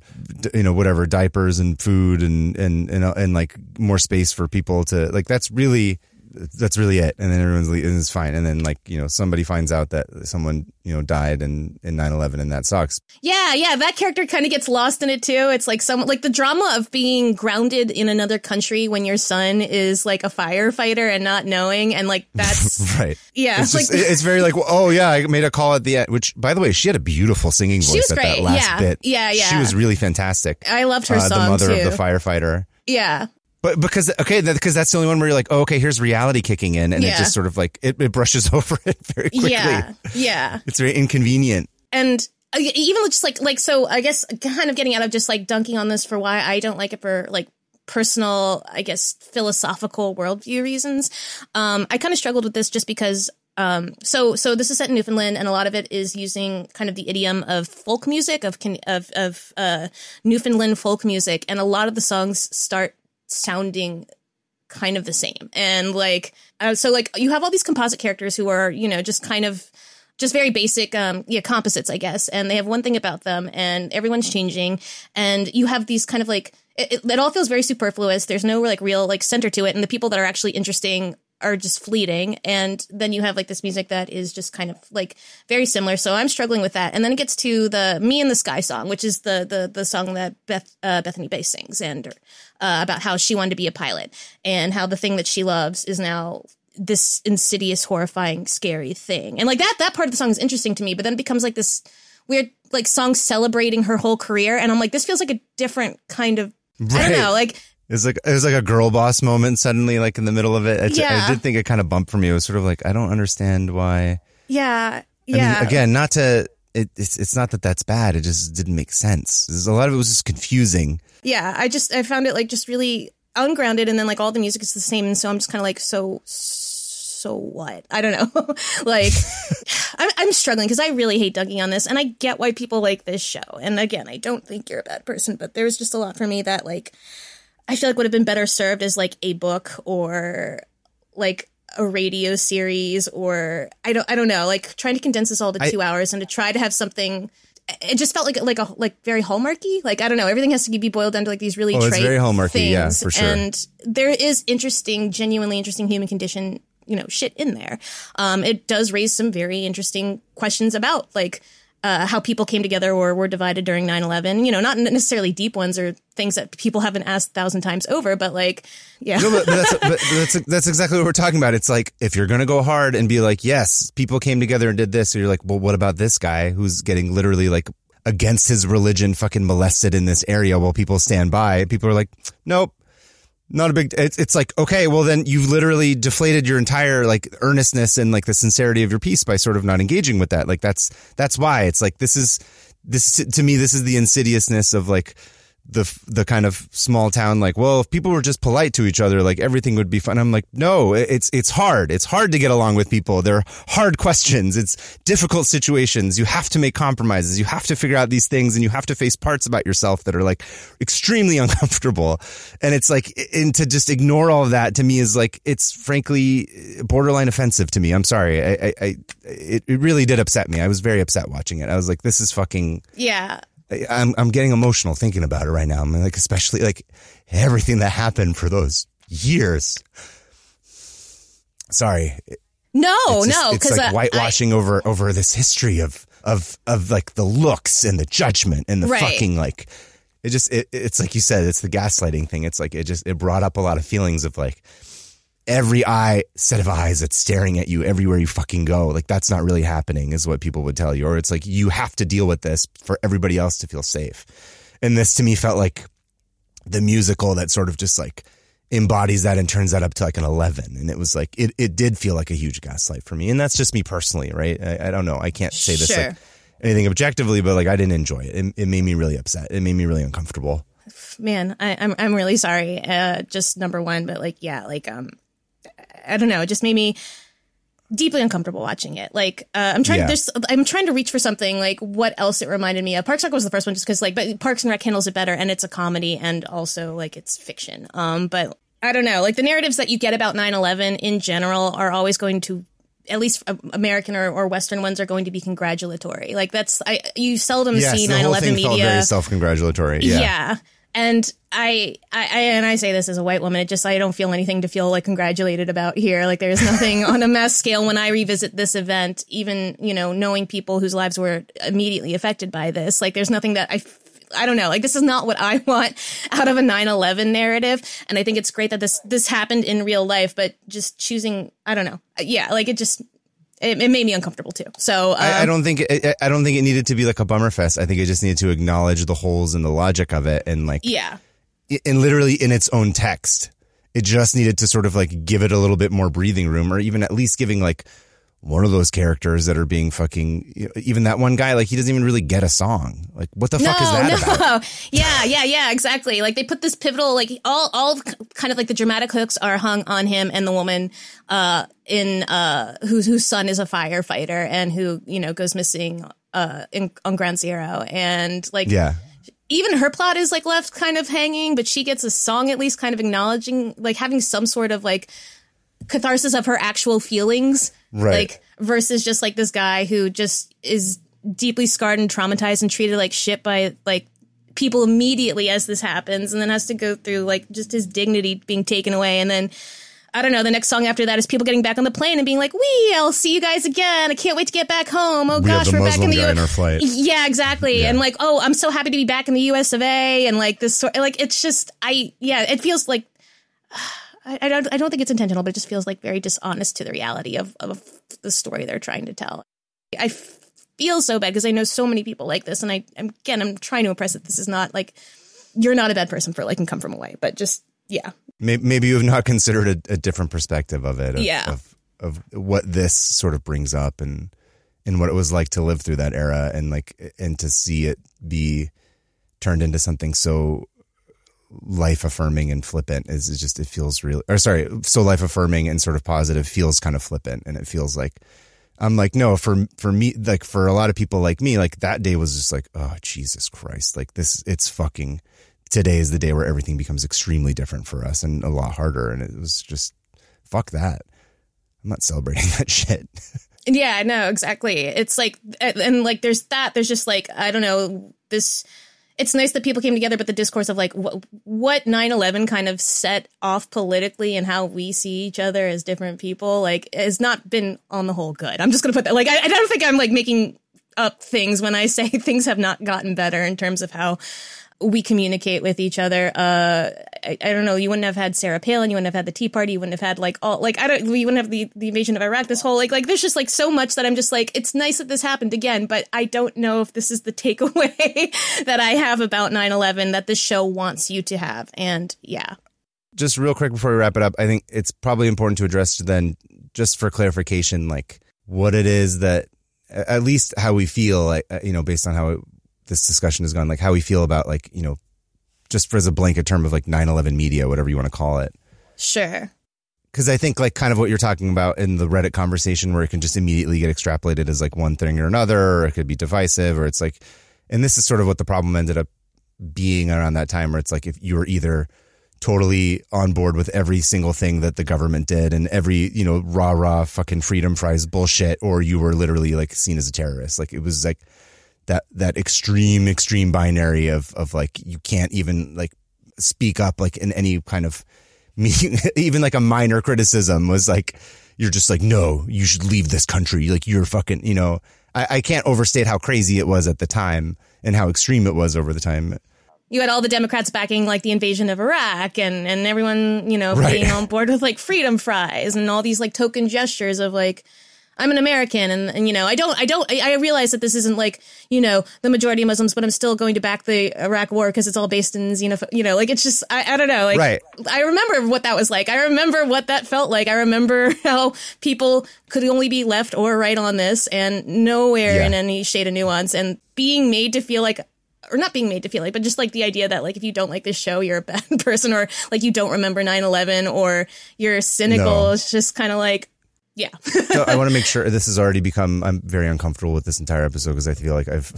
you know, whatever diapers and food and and and, uh, and like more space for people to like. That's really that's really it. And then everyone's le- and it's fine. And then like you know somebody finds out that someone you know died in in 9/11 and that sucks. Yeah, yeah, that character kind of gets lost in it too. It's like some like the drama of being grounded in another country when your son is like a firefighter and not knowing and like that's right. yeah, It's like just it's very like oh yeah I made a call at the end. Which by the way she had a beautiful singing voice at that last Yeah. bit. Yeah, yeah. She was really fantastic. I loved her Uh, song the mother too. of the firefighter. yeah. But because okay, because that's the only one where you're like, oh, okay, here's reality kicking in, and it just sort of like it, it brushes over it very quickly. Yeah. Yeah. It's very inconvenient. and uh, even just like like so i guess kind of getting out of just like dunking on this for why i don't like it for like personal i guess philosophical worldview reasons um i kind of struggled with this just because um so so this is set in newfoundland and a lot of it is using kind of the idiom of folk music of can of of uh newfoundland folk music and a lot of the songs start sounding kind of the same. And like uh, so like you have all these composite characters who are you know just kind of just very basic um yeah composites i guess. And they have one thing about them and everyone's changing. And you have these kind of like it, it, it all feels very superfluous. There's no like real like center to it. And the people that are actually interesting are just fleeting and then you have like this music that is just kind of like very similar so i'm struggling with that and then it gets to the Me and the Sky song which is the the the song that beth uh, bethany bass sings and uh, about how she wanted to be a pilot and how the thing that she loves is now this insidious, horrifying, scary thing. And like that, that part of the song is interesting to me, but then it becomes like this weird, like song celebrating her whole career. And I'm like, this feels like a different kind of, I don't know, like, It's like it was like a girl boss moment suddenly, like in the middle of it. I, Yeah. I did think it kind of bumped for me. It was sort of like I don't understand why. yeah, I yeah. mean, again, not to. It, it's it's not that that's bad. It just didn't make sense. There's a lot of it was just confusing. yeah. I just, I found it like just really ungrounded. And then like all the music is the same. And so I'm just kind of like, so, so what? I don't know. like, I'm, I'm struggling because I really hate dunking on this, and I get why people like this show. And again, I don't think you're a bad person, but there's just a lot for me that like I feel like would have been better served as like a book or like a radio series or I don't I don't know like trying to condense this all to I- two hours and to try to have something. It just felt like like a like very hallmarky. Like I don't know, everything has to be boiled down to like these really Oh, it's very Hallmarky, things. yeah, for sure. And there is interesting, genuinely interesting human condition, you know, shit in there. Um, it does raise some very interesting questions about like uh, how people came together or were divided during 9-11 you know not necessarily deep ones or things that people haven't asked a thousand times over but like yeah No, but, that's but that's that's exactly what we're talking about. It's like if you're gonna go hard and be like, yes, people came together and did this, so you're like, well, what about this guy who's getting literally like against his religion, fucking molested in this area while people stand by? People are like, nope. Not a big. It's, it's like okay, well then you've literally deflated your entire like earnestness and like the sincerity of your piece by sort of not engaging with that. Like that's that's why it's like this is this to me this is the insidiousness of like the the kind of small town like well if people were just polite to each other like everything would be fun i'm like no it's it's hard. It's hard to get along with people. They're hard questions. It's difficult situations. You have to make compromises. You have to figure out these things and you have to face parts about yourself that are like extremely uncomfortable. And it's like and to just ignore all of that to me is like it's frankly borderline offensive to me. I'm sorry. I i, I it, it really did upset me. I was very upset watching it. I was like this is fucking Yeah. I'm I'm getting emotional thinking about it right now. I'm like, especially like everything that happened for those years. Sorry, No, it's just- no, it's because like whitewashing over over this history of of of like the looks and the judgment and the Right. fucking like. It just it, it's like you said, it's the gaslighting thing. It's like it just it brought up a lot of feelings of like every eye set of eyes that's staring at you everywhere you fucking go. Like that's not really happening, is what people would tell you. Or it's like you have to deal with this for everybody else to feel safe. And this to me felt like the musical that sort of just like embodies that and turns that up to like an 11 and it was like it, it did feel like a huge gaslight for me and that's just me personally right i, I don't know i can't say this Sure. like anything objectively but like i didn't enjoy it. it it made me really upset it made me really uncomfortable man, I, I'm I'm really sorry. Uh, just number one, but like, yeah, like, um, I don't know, it just made me deeply uncomfortable watching it. Like, uh, I'm trying. Yeah. There's, I'm trying to reach for something. Like, what else it reminded me of? Parks and Rec was the first one, just because like, but Parks and Rec handles it better, and it's a comedy, and also like it's fiction. Um, but I don't know, like the narratives that you get about 9/11 in general are always going to. At least uh, American or, or Western ones are going to be congratulatory. Like that's I you seldom see 9/11 media. very self-congratulatory yeah. Yeah. And I, I, I, and I say this as a white woman, it just, I don't feel anything to feel like congratulated about here. Like there's nothing on a mass scale when I revisit this event, even, you know, knowing people whose lives were immediately affected by this. Like there's nothing that I, f- I don't know. Like this is not what I want out of a 9/11 narrative, and I think it's great that this this happened in real life. But just choosing, I don't know. Yeah, like it just it, it made me uncomfortable too. So uh, I, I don't think it, I don't think it needed to be like a bummer fest. I think it just needed to acknowledge the holes in the logic of it and like yeah, and literally in its own text. It just needed to sort of like give it a little bit more breathing room, or even at least giving like one of those characters that are being fucking. Even that one guy, like he doesn't even really get a song. Like what the fuck is that no. about? Yeah, yeah, yeah, exactly. Like they put this pivotal, like all, all kind of like the dramatic hooks are hung on him and the woman, uh, in, uh, whose, whose son is a firefighter and who, you know, goes missing, uh, in, on Ground Zero. And like, Yeah, even her plot is like left kind of hanging, but she gets a song at least kind of acknowledging, like having some sort of like catharsis of her actual feelings. Right. Like versus just like this guy who just is deeply scarred and traumatized and treated like shit by like people immediately as this happens and then has to go through like just his dignity being taken away and then I don't know. The next song after that is people getting back on the plane and being like, "We, I'll see you guys again. I can't wait to get back home. Oh We gosh, we're back in the guy U- in our flight. Yeah, exactly. And like, oh, I'm so happy to be back in the U.S. of A. And like this sort, like it's just, I yeah, it feels like I, I don't I don't think it's intentional, but it just feels like very dishonest to the reality of of the story they're trying to tell. I feel so bad because I know so many people like this, and I I'm, again I'm trying to impress that this is not like you're not a bad person for liking Come From Away, but just yeah, May- maybe you have not considered a, a different perspective of it. Of, Yeah. Of, of what this sort of brings up and and what it was like to live through that era and like and to see it be turned into something so life affirming and flippant is just it feels real or sorry so life affirming and sort of positive feels kind of flippant and it feels like I'm like no for for me like for a lot of people like me like that day was just like oh Jesus Christ like this it's fucking today is the day where everything becomes extremely different for us and a lot harder and it was just fuck that I'm not celebrating that shit Yeah, no, exactly. It's like, and, like, there's that. There's just like, I don't know, this. It's nice that people came together, but the discourse of like what what 9/11 kind of set off politically and how we see each other as different people, like, has not been on the whole good. I'm just gonna put that. Like, I, I don't think I'm like making up things when I say things have not gotten better in terms of how we communicate with each other. Uh, I, I don't know. You wouldn't have had Sarah Palin. You wouldn't have had the Tea Party. You wouldn't have had like all like I don't. We wouldn't have the the invasion of Iraq. This whole like like there's just like so much that I'm just like it's nice that this happened again, but I don't know if this is the takeaway that I have about 9/11 that this show wants you to have. And yeah, just real quick before we wrap it up, I think it's probably important to address then, just for clarification, like what it is that, at least how we feel, like uh, you know, based on how it, this discussion has gone, like how we feel about like you know just for as a blanket term of like 9/11 media, whatever you want to call it. Sure. Because I think like kind of what you're talking about in the Reddit conversation, where it can just immediately get extrapolated as like one thing or another, or it could be divisive, or it's like, and this is sort of what the problem ended up being around that time, where it's like if you were either totally on board with every single thing that the government did and every you know rah rah fucking freedom fries bullshit, or you were literally like seen as a terrorist. Like it was like that that extreme extreme binary of of like you can't even like speak up like in any kind of even like a minor criticism was like you're just like no you should leave this country like you're fucking you know I, I can't overstate how crazy it was at the time and how extreme it was over the time you had all the Democrats backing like the invasion of Iraq and and everyone, you know, Right. being on board with like freedom fries and all these like token gestures of like I'm an American and, and you know, I don't I don't I, I realize that this isn't like, you know, the majority of Muslims, but I'm still going to back the Iraq war because it's all based in xenoph you know, like it's just I, I don't know, like Right. I remember what that was like. I remember what that felt like. I remember how people could only be left or right on this and nowhere Yeah. in any shade of nuance and being made to feel like or not being made to feel like, but just like the idea that like if you don't like this show, you're a bad person or like you don't remember 9-11 or you're cynical. No. It's just kind of like, yeah. so I want to make sure this has already become. I'm very uncomfortable with this entire episode because I feel like I've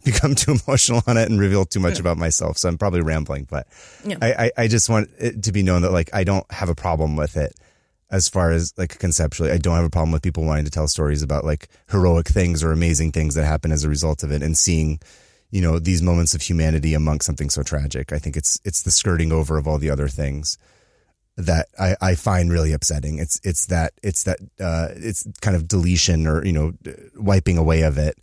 become too emotional on it and revealed too much about myself. So I'm probably rambling, but Yeah. I, I, I just want it to be known that like I don't have a problem with it as far as like conceptually. I don't have a problem with people wanting to tell stories about like heroic things or amazing things that happen as a result of it and seeing you know these moments of humanity amongst something so tragic. I think it's it's the skirting over of all the other things that I, I find really upsetting. It's it's that it's that uh, it's kind of deletion or you know wiping away of it.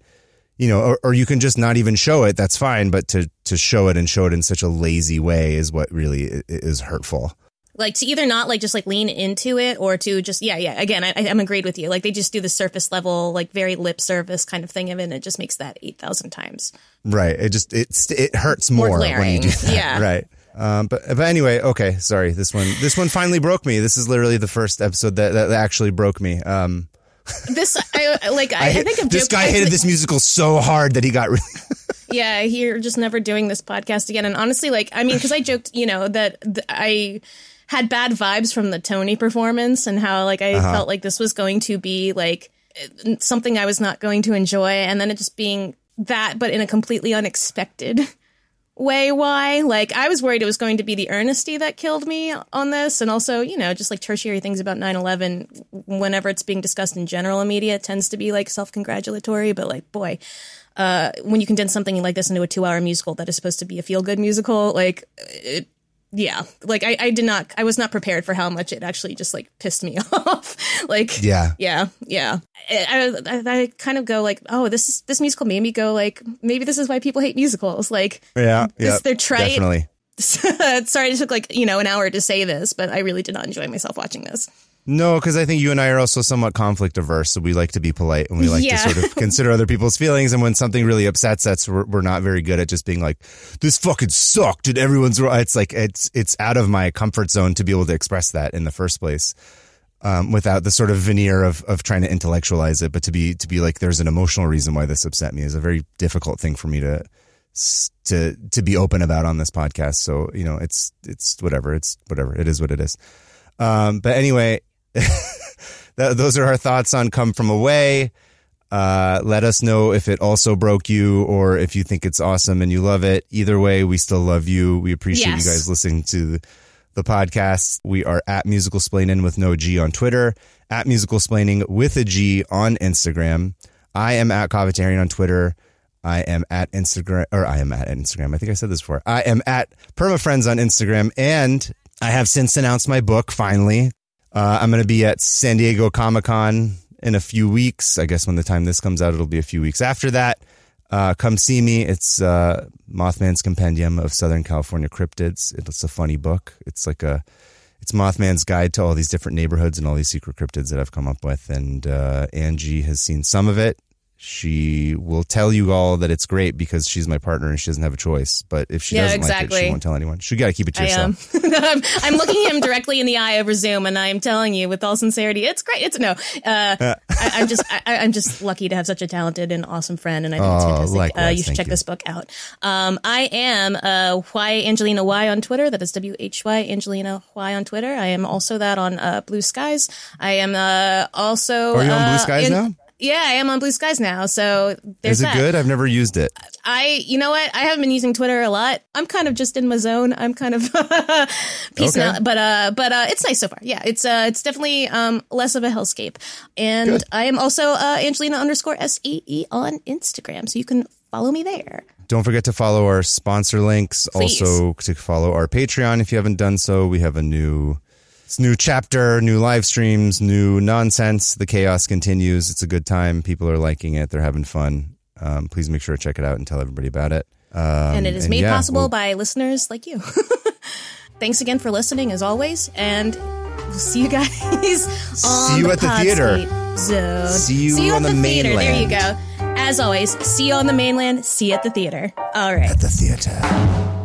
You know, or, or you can just not even show it. That's fine, but to to show it and show it in such a lazy way is what really is hurtful. like to either not like just like lean into it or to just, yeah, yeah. Again, I, I'm agreed with you. Like they just do the surface level, like very lip service kind of thing of it. And it just makes that 8,000 times. Right. It just it it hurts More more, when you do that. Yeah. Right. Um, but but anyway, okay. Sorry. This one this one finally broke me. This is literally the first episode that that actually broke me. Um, This, I like, I, I, think I've this guy hated this musical so hard that he got really. yeah, you're just never doing this podcast again. And honestly, like, I mean, because I joked, you know, that th- I had bad vibes from the Tony performance and how, like, I felt like this was going to be like something I was not going to enjoy. And then it just being that, but in a completely unexpected way. Why? Like, I was worried it was going to be the earnesty that killed me on this. And also, you know, just like tertiary things about 9 11, whenever it's being discussed in general in media, tends to be like self congratulatory. But like, boy, uh, when you condense something like this into a two hour musical that is supposed to be a feel good musical, like, it, yeah, like I, I did not, I was not prepared for how much it actually just like pissed me off. like, Yeah. yeah, yeah. I, I, I kind of go like, oh, this is, this musical made me go like, maybe this is why people hate musicals. Like, Yeah. Yeah. they're trite. Definitely. sorry, it took like you know an hour to say this, but I really did not enjoy myself watching this. No, because I think you and I are also somewhat conflict averse, so we like to be polite and we like Yeah. to sort of consider other people's feelings. And when something really upsets us, we're, we're not very good at just being like, "This fucking sucked," and everyone's right. It's like it's it's out of my comfort zone to be able to express that in the first place, um, without the sort of veneer of of trying to intellectualize it. But to be to be like, there's an emotional reason why this upset me is a very difficult thing for me to to to be open about on this podcast. So you know, it's it's whatever. It's whatever. It is what it is. Um, but anyway, that, those are our thoughts on Come From Away. Uh, let us know if it also broke you or if you think it's awesome and you love it. Either way, we still love you. We appreciate Yes. you guys listening to the, the podcast. We are at Musical Splaining with no G on Twitter, at Musical Splaining with a G on Instagram. I am at Covetarian on Twitter. I am at Instagram, or I am at Instagram. I think I said this before. I am at PermaFriends on Instagram, and I have since announced my book finally. Uh, I'm going to be at San Diego Comic Con in a few weeks. I guess when the time this comes out, it'll be a few weeks after that. Uh, come see me. It's uh, Mothman's Compendium of Southern California Cryptids. It's a funny book. It's like a it's Mothman's guide to all these different neighborhoods and all these secret cryptids that I've come up with. And uh, Angie has seen some of it. She will tell you all that it's great because she's my partner and she doesn't have a choice. But if she Yeah, doesn't like it, exactly. she won't tell anyone. She got to keep it to I am. yourself. I'm, I'm looking him directly in the eye over Zoom, and I'm telling you with all sincerity, it's great. It's no. Uh, I, I'm just, I, I'm just lucky to have such a talented and awesome friend, and I think it's Oh, fantastic. uh, you should check you. this book out. Um, I am uh, Why Angelina Y on Twitter. That is W H Y Angelina Y on Twitter. I am also that on uh, Blue Skies. I am uh, also. Are you on Blue uh, Skies in- now? Yeah, I am on Blue Skies now. So there's Is it that. good? I've never used it. I, you know what? I haven't been using Twitter a lot. I'm kind of just in my zone. I'm kind of peacing Okay. out, but uh, but uh, it's nice so far. Yeah, it's uh, it's definitely um less of a hellscape. And Good. I am also uh, Angelina underscore S E E on Instagram, so you can follow me there. Don't forget to follow our sponsor links. Please. Also to follow our Patreon if you haven't done so. We have a new it's new chapter, new live streams, new nonsense. The chaos continues. It's a good time. People are liking it. They're having fun. Um, please make sure to check it out and tell everybody about it. Um, and it is made yeah, possible we'll- by listeners like you. Thanks again for listening, as always, and we'll see you guys on See you the at the theater. Zone. See you on at the theater. There you go. As always, see you on the mainland. See you at the theater. All right. at the theater.